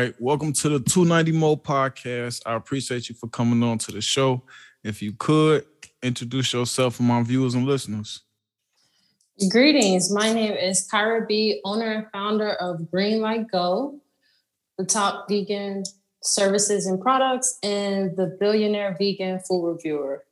Right. Welcome to the 290 Mo podcast. I appreciate you for coming on to the show. If you could introduce yourself to my viewers and listeners. Greetings. My name is Kyra B, owner and founder of Green Light Go, the top vegan services and products, and the billionaire vegan food reviewer.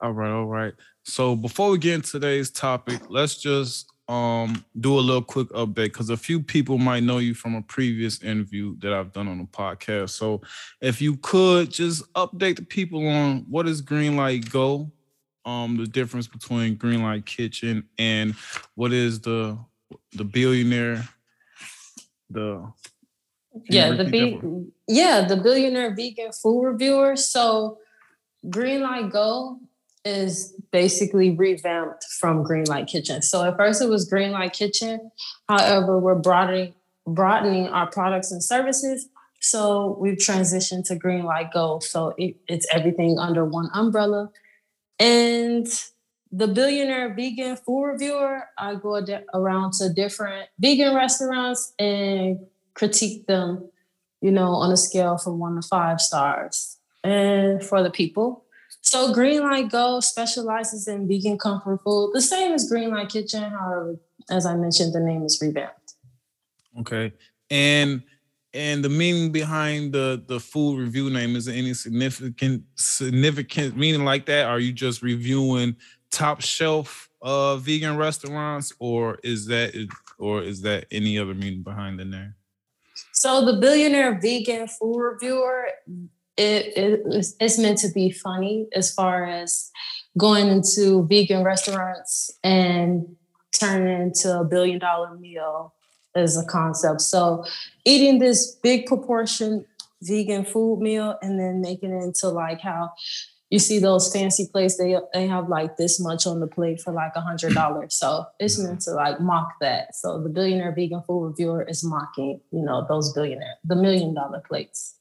All right, all right. So before we get into today's topic, let's just um do a little quick update because a few people might know you from a previous interview that I've done on the podcast. So if you could just update the people on what is Greenlight Go, um, the difference between Greenlight Kitchen and what is the the billionaire the yeah the be- yeah the billionaire vegan food reviewer so greenlight go is basically revamped from Greenlight Kitchen. So at first it was Greenlight Kitchen. However, we're broadening broadening our products and services. So we've transitioned to Greenlight Go. So it, it's everything under one umbrella. And the billionaire vegan food reviewer, I go around to different vegan restaurants and critique them, you know, on a scale from one to five stars. And for the people, so Greenlight Go specializes in vegan comfort food, the same as Greenlight Kitchen. However, as I mentioned, the name is revamped. Okay, and and the meaning behind the the food review name is there any significant significant meaning like that? Are you just reviewing top shelf uh vegan restaurants, or is that or is that any other meaning behind the name? So the billionaire vegan food reviewer it, it it's meant to be funny as far as going into vegan restaurants and turning into a billion dollar meal as a concept. So eating this big proportion vegan food meal and then making it into like how you see those fancy plates they they have like this much on the plate for like a hundred dollars. So it's meant to like mock that. So the billionaire vegan food reviewer is mocking you know those billionaire the million dollar plates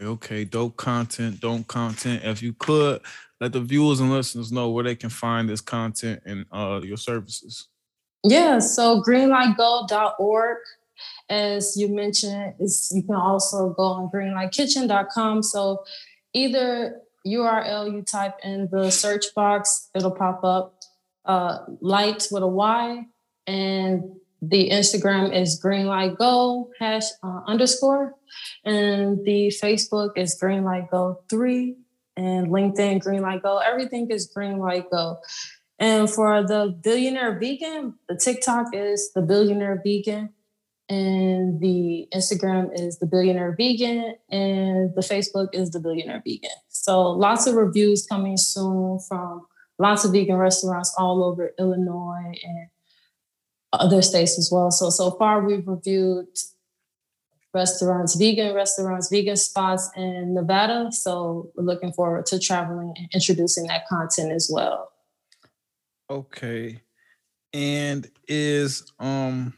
Okay, dope content, dope content. If you could let the viewers and listeners know where they can find this content and uh, your services. Yeah, so greenlightgo.org. As you mentioned, is you can also go on greenlightkitchen.com. So either URL you type in the search box, it'll pop up uh, light with a Y and the Instagram is Greenlight Go hash uh, underscore, and the Facebook is Greenlight Go three, and LinkedIn Greenlight Go. Everything is Greenlight Go. And for the billionaire vegan, the TikTok is the billionaire vegan, and the Instagram is the billionaire vegan, and the Facebook is the billionaire vegan. So lots of reviews coming soon from lots of vegan restaurants all over Illinois and other states as well. So so far we've reviewed restaurants, vegan restaurants, vegan spots in Nevada. So we're looking forward to traveling and introducing that content as well. Okay. And is um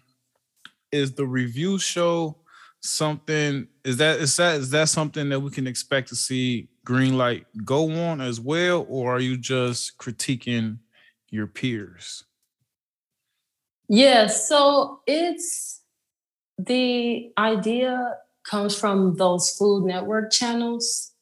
is the review show something is that is that is that something that we can expect to see green light go on as well or are you just critiquing your peers? Yeah, so it's the idea comes from those Food Network channels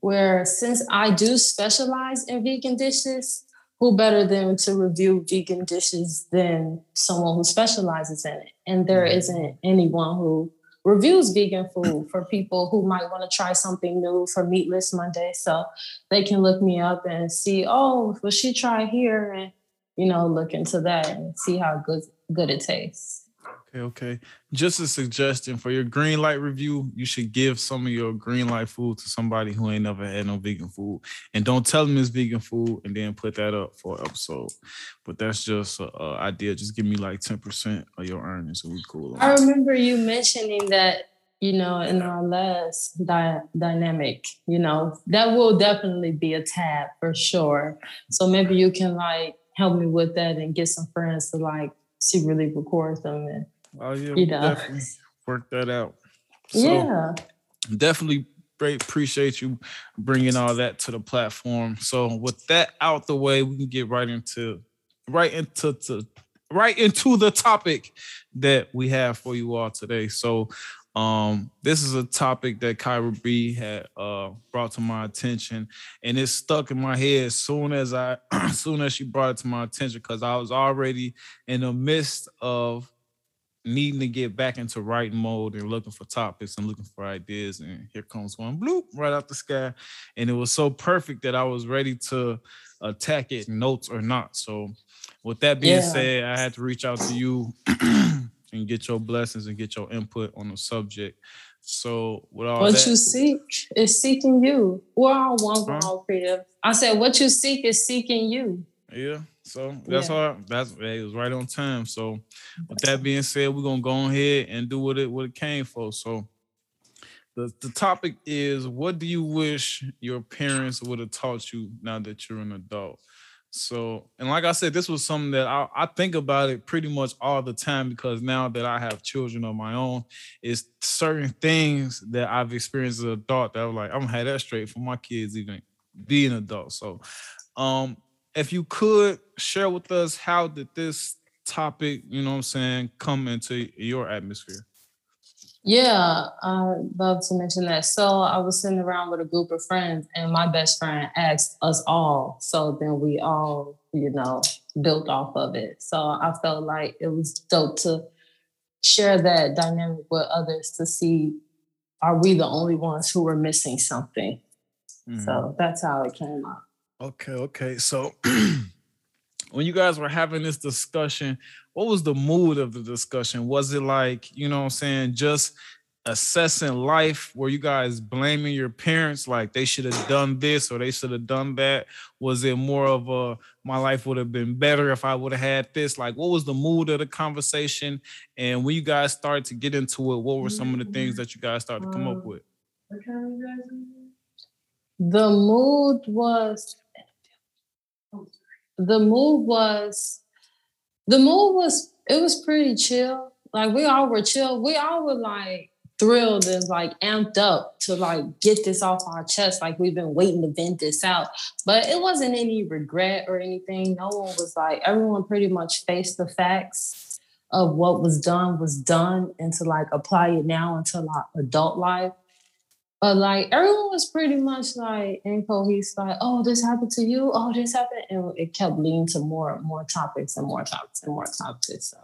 where since I do specialize in vegan dishes, who better than to review vegan dishes than someone who specializes in it? And there mm-hmm. isn't anyone who reviews vegan food for people who might want to try something new for Meatless Monday. So they can look me up and see, oh, well, she try here and you know, look into that and see how good good it tastes. Okay, okay. Just a suggestion for your green light review, you should give some of your green light food to somebody who ain't never had no vegan food. And don't tell them it's vegan food and then put that up for an episode. But that's just an idea. Just give me like 10% of your earnings and we cool. I remember you mentioning that, you know, in our last di- dynamic, you know, that will definitely be a tab for sure. So maybe you can like help me with that and get some friends to like secretly record them and oh yeah you know. definitely work that out. So yeah. definitely great appreciate you bringing all that to the platform. So with that out the way we can get right into right into to, right into the topic that we have for you all today. So Um, this is a topic that Kyra B had uh, brought to my attention, and it stuck in my head as soon as I, as soon as she brought it to my attention, because I was already in the midst of needing to get back into writing mode and looking for topics and looking for ideas. And here comes one bloop right out the sky. And it was so perfect that I was ready to attack it, notes or not. So with that being yeah. said, I had to reach out to you and get your blessings and get your input on the subject. So with all what that, you seek is seeking you. We're all one, we're all creative. I said what you seek is seeking you. Yeah. So that's yeah. all. That's it was right on time. So with that being said, we're gonna go ahead and do what it what it came for. So the, the topic is what do you wish your parents would have taught you now that you're an adult? So, and like I said, this was something that I, I, think about it pretty much all the time because now that I have children of my own, it's certain things that I've experienced as an adult that I'm like, I'm gonna have that straight for my kids even being adult. So, um, if you could share with us how did this topic, you know what I'm saying, come into your atmosphere? Yeah, I'd love to mention that. So I was sitting around with a group of friends, and my best friend asked us all. So then we all, you know, built off of it. So I felt like it was dope to share that dynamic with others to see are we the only ones who were missing something? Mm-hmm. So that's how it came up. Okay, okay. So when you guys were having this discussion, what was the mood of the discussion? Was it like, you know what I'm saying, just assessing life? Were you guys blaming your parents like they should have done this or they should have done that? Was it more of a my life would have been better if I would have had this? Like what was the mood of the conversation? And when you guys started to get into it, what were some of the things that you guys started to come up with? The mood was the mood was the move was it was pretty chill. Like we all were chill. We all were like thrilled and like amped up to like get this off our chest. Like we've been waiting to vent this out. But it wasn't any regret or anything. No one was like everyone pretty much faced the facts of what was done was done and to like apply it now into like adult life. But like everyone was pretty much like in cohesive, like, oh, this happened to you, oh, this happened. And it kept leading to more more topics and more topics and more topics. So.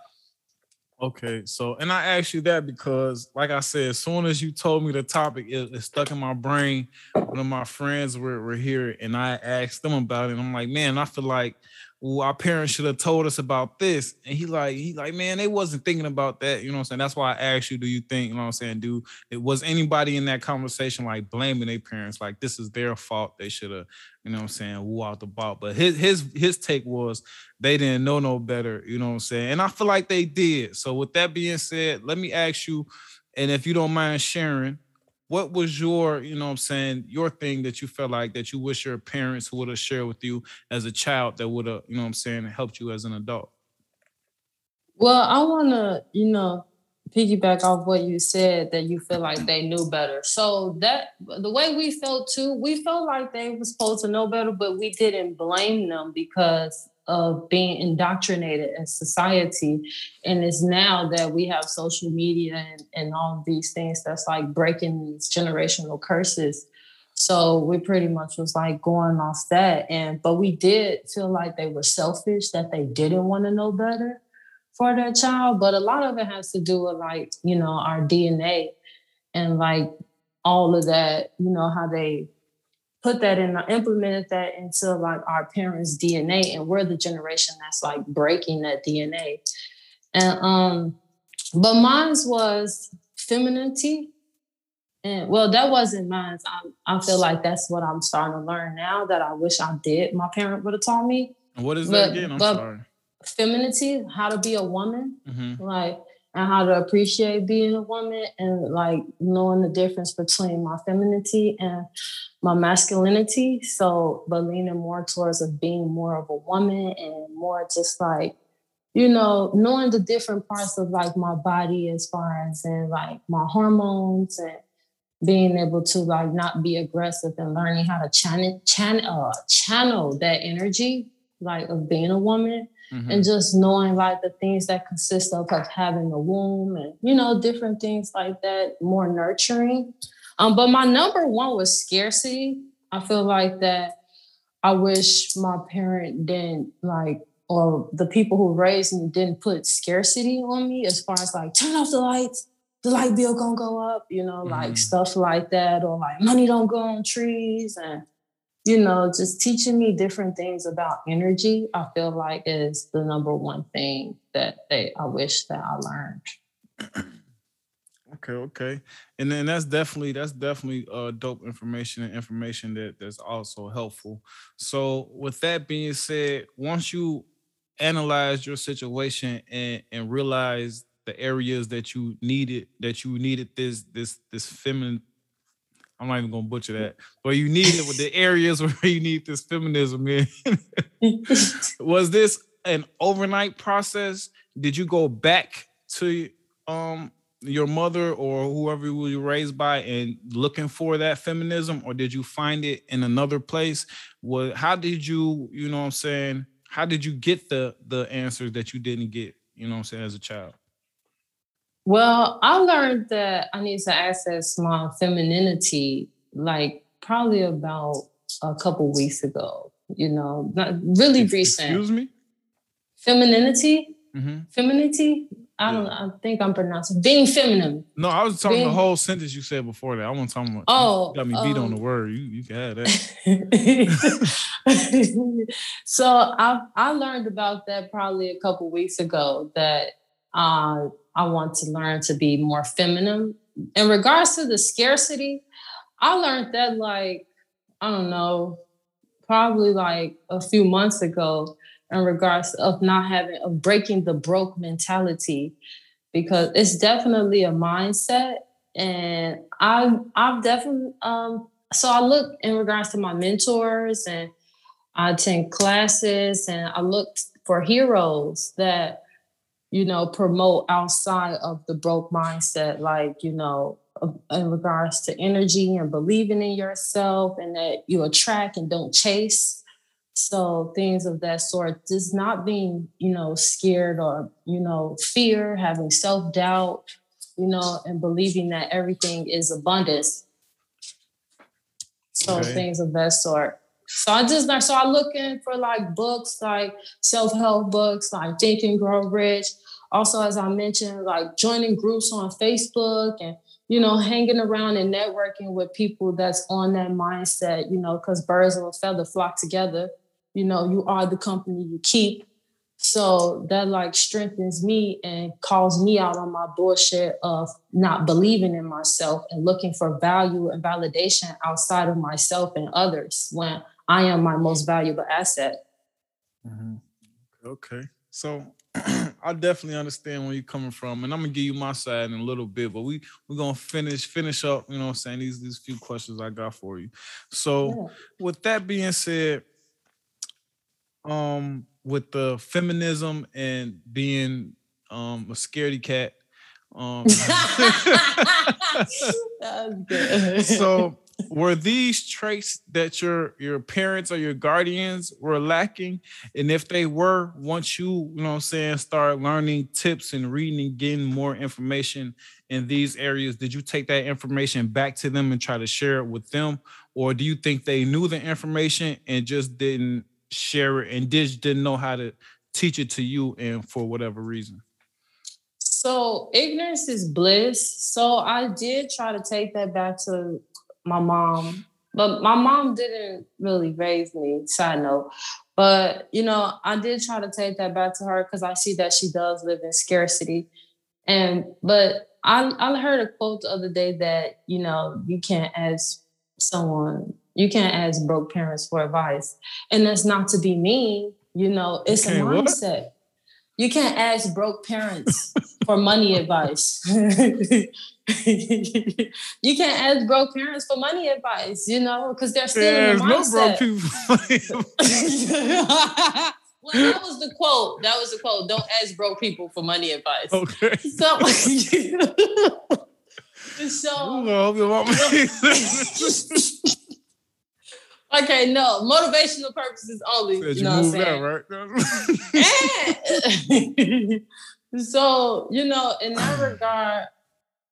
Okay, so and I asked you that because, like I said, as soon as you told me the topic, it, it stuck in my brain. One of my friends were, were here, and I asked them about it. I'm like, man, I feel like well, our parents should have told us about this. And he like, he like, man, they wasn't thinking about that. You know what I'm saying? That's why I asked you, do you think, you know what I'm saying? Do it was anybody in that conversation like blaming their parents, like this is their fault. They should have, you know what I'm saying, woo out the ball. But his his his take was they didn't know no better, you know what I'm saying? And I feel like they did. So with that being said, let me ask you, and if you don't mind sharing, what was your, you know I'm saying, your thing that you felt like that you wish your parents would have shared with you as a child that would have, you know I'm saying, helped you as an adult? Well, I want to, you know, piggyback off what you said that you feel like they knew better. So that the way we felt too, we felt like they were supposed to know better, but we didn't blame them because of being indoctrinated in society. And it's now that we have social media and, and all of these things that's like breaking these generational curses. So we pretty much was like going off that. And but we did feel like they were selfish, that they didn't want to know better for their child. But a lot of it has to do with like, you know, our DNA and like all of that, you know, how they put that in, implemented that into like our parents' DNA, and we're the generation that's like breaking that DNA. And um, but mine was femininity. And well, that wasn't mine. I, I feel like that's what I'm starting to learn now that I wish I did. My parent would have taught me. what is that again? I'm sorry. Femininity, how to be a woman. Mm-hmm. Like and how to appreciate being a woman and like knowing the difference between my femininity and my masculinity. So, but leaning more towards of being more of a woman and more just like, you know, knowing the different parts of like my body as far as in like my hormones and being able to like not be aggressive and learning how to channel channel uh, channel that energy like of being a woman mm-hmm. and just knowing like the things that consist of like having a womb and you know different things like that, more nurturing. Um, but my number one was scarcity. I feel like that I wish my parent didn't like or the people who raised me didn't put scarcity on me as far as like turn off the lights the light bill gonna go up, you know, like mm-hmm. stuff like that, or like money don't go on trees, and you know, just teaching me different things about energy. I feel like is the number one thing that they I wish that I learned. Okay, okay, and then that's definitely that's definitely uh, dope information and information that that's also helpful. So, with that being said, once you analyze your situation and and realize the areas that you needed that you needed this this this feminine I'm not even gonna butcher that. But you need it with the areas where you need this feminism in. was this an overnight process? Did you go back to um your mother or whoever you were raised by and looking for that feminism, or did you find it in another place? What how did you, you know what I'm saying? How did you get the the answers that you didn't get, you know what I'm saying, as a child? Well, I learned that I need to access my femininity like probably about a couple weeks ago. You know, not really recent. Excuse me. Femininity. Mm-hmm. Femininity. I don't. I think I'm pronouncing being feminine. No, I was talking being, the whole sentence you said before that. I want talking about. Oh, got me beat um, on the um, word. You you can have that. so I I learned about that probably a couple weeks ago. That uh, I want to learn to be more feminine. In regards to the scarcity, I learned that like, I don't know, probably like a few months ago in regards of not having of breaking the broke mentality because it's definitely a mindset and I I've definitely um so I look in regards to my mentors and I attend classes and I looked for heroes that you know, promote outside of the broke mindset, like, you know, in regards to energy and believing in yourself and that you attract and don't chase. So things of that sort, just not being, you know, scared or, you know, fear, having self-doubt, you know, and believing that everything is abundance. So okay. things of that sort. So I just so I looking for like books like self-help books like Think and Grow Rich, also as i mentioned like joining groups on facebook and you know hanging around and networking with people that's on that mindset you know because birds of a feather flock together. You know you are the company you keep. So that like strengthens me and calls me out on my bullshit of not believing in myself and looking for value and validation outside of myself and others when i am my most valuable asset mm-hmm. okay so I definitely understand where you're coming from, and I'm gonna give you my side in a little bit, but we we're gonna finish finish up. You know, I'm saying these these few questions I got for you. So, yeah. with that being said, um, with the feminism and being um a scaredy cat, um, so were these traits that your your parents or your guardians were lacking? And if they were once you you know what i'm saying start learning tips and reading and getting more information in these areas did you take that information back to them and try to share it with them? Or do you think they knew the information and just didn't share it and just didn't know how to teach it to you and for whatever reason? So ignorance is bliss. So i did try to take that back to my mom, but my mom didn't really raise me, side note. But, you know, I did try to take that back to her because I see that she does live in scarcity. And, but I, I heard a quote the other day that, you know, you can't ask someone, you can't ask broke parents for advice. And that's not to be mean, you know, it's okay, a mindset. What? You can't ask broke parents for money advice. you can't ask broke parents for money advice, you know, because they're still yeah, in the mindset. No broke people. well, that was the quote. That was the quote. Don't ask broke people for money advice. Okay. So, so Okay, no, motivational purposes only. Said you know what I'm saying? right? so, you know, in that regard,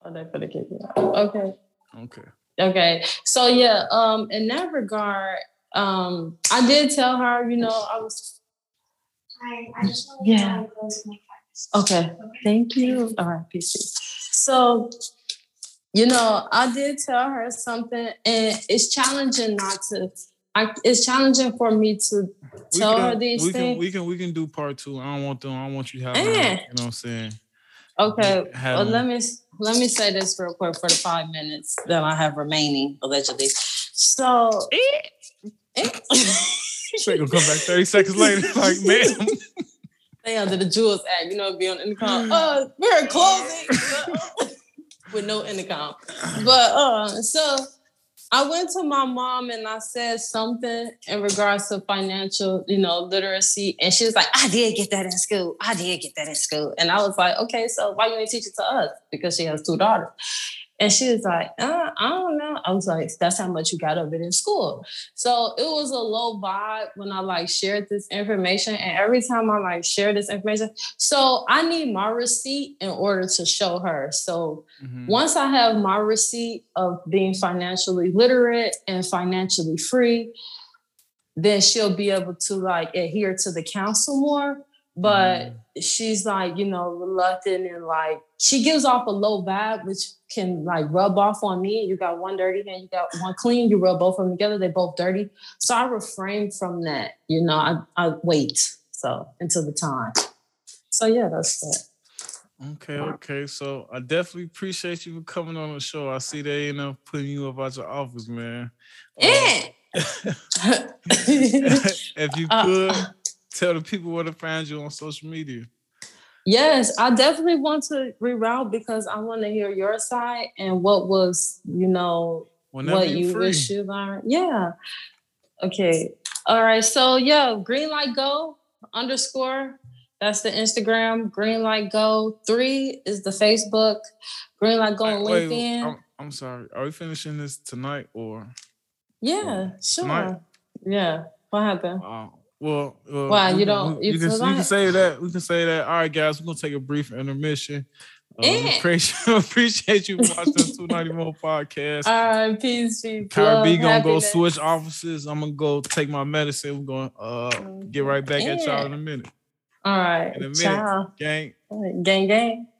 oh, they put a kid Okay. okay. Okay. So yeah, um, in that regard, um, I did tell her, you know, I was Hi, I just want Yeah. to close my practice. Okay, thank you. All right, peace. So, you know, I did tell her something, and it's challenging not to. I, it's challenging for me to We tell can- her these we can, things. we can we can do part two. I don't want them. I don't want you having. Eh. You know what I'm saying? Okay, well, let me let me say this real quick for the five minutes that I have remaining, allegedly. So, She gonna come back 30 seconds later. Like, man. they under the Jewels Act, you know, be on the intercom. Uh, we're closing with no intercom. But uh, so I went to my mom and I said something in regards to financial, you know, literacy, and she was like, "I did get that in school. I did get that in school." And I was like, "Okay, so why you ain't teach it to us?" Because she has two daughters. And she was like, uh, I don't know. I was like, that's how much you got of it in school. So it was a low vibe when I like shared this information. And every time I like share this information, so I need my receipt in order to show her. So Mhm. once I have my receipt of being financially literate and financially free, then she'll be able to like adhere to the counsel more. But she's like, you know, reluctant and like she gives off a low vibe, which can like rub off on me. You got one dirty hand, you got one clean, you rub both of them together, they both dirty. So I refrain from that. You know, I, I wait so until the time. So yeah, that's that. Okay, okay. So I definitely appreciate you for coming on the show. I see they end up putting you up out your office, man. Eh. if you Uh, could tell the people where to find you on social media. Yes, I definitely want to reroute because I want to hear your side and what was, you know, Whenever what you free. wish you learned. Yeah. Okay. All right. So yeah, green light go underscore. That's the Instagram. Green light go. Three is the Facebook. Green light go on Wait, wait, LinkedIn. I'm, I'm sorry. Are we finishing this tonight or? yeah, sure. tonight? Yeah. What happened? Uh, well, uh, Why, you don't- we- you can, can say that. We can say that. All right, guys. We're gonna take a brief intermission. We Eh. appreciate, appreciate you watching the 291 podcast. All right. Peace. Peace. B love, gonna go switch offices. I'm gonna go take my medicine. We're gonna uh get right back at y'all in a minute. All right. in a minute. Ciao. Gang. Gang, gang.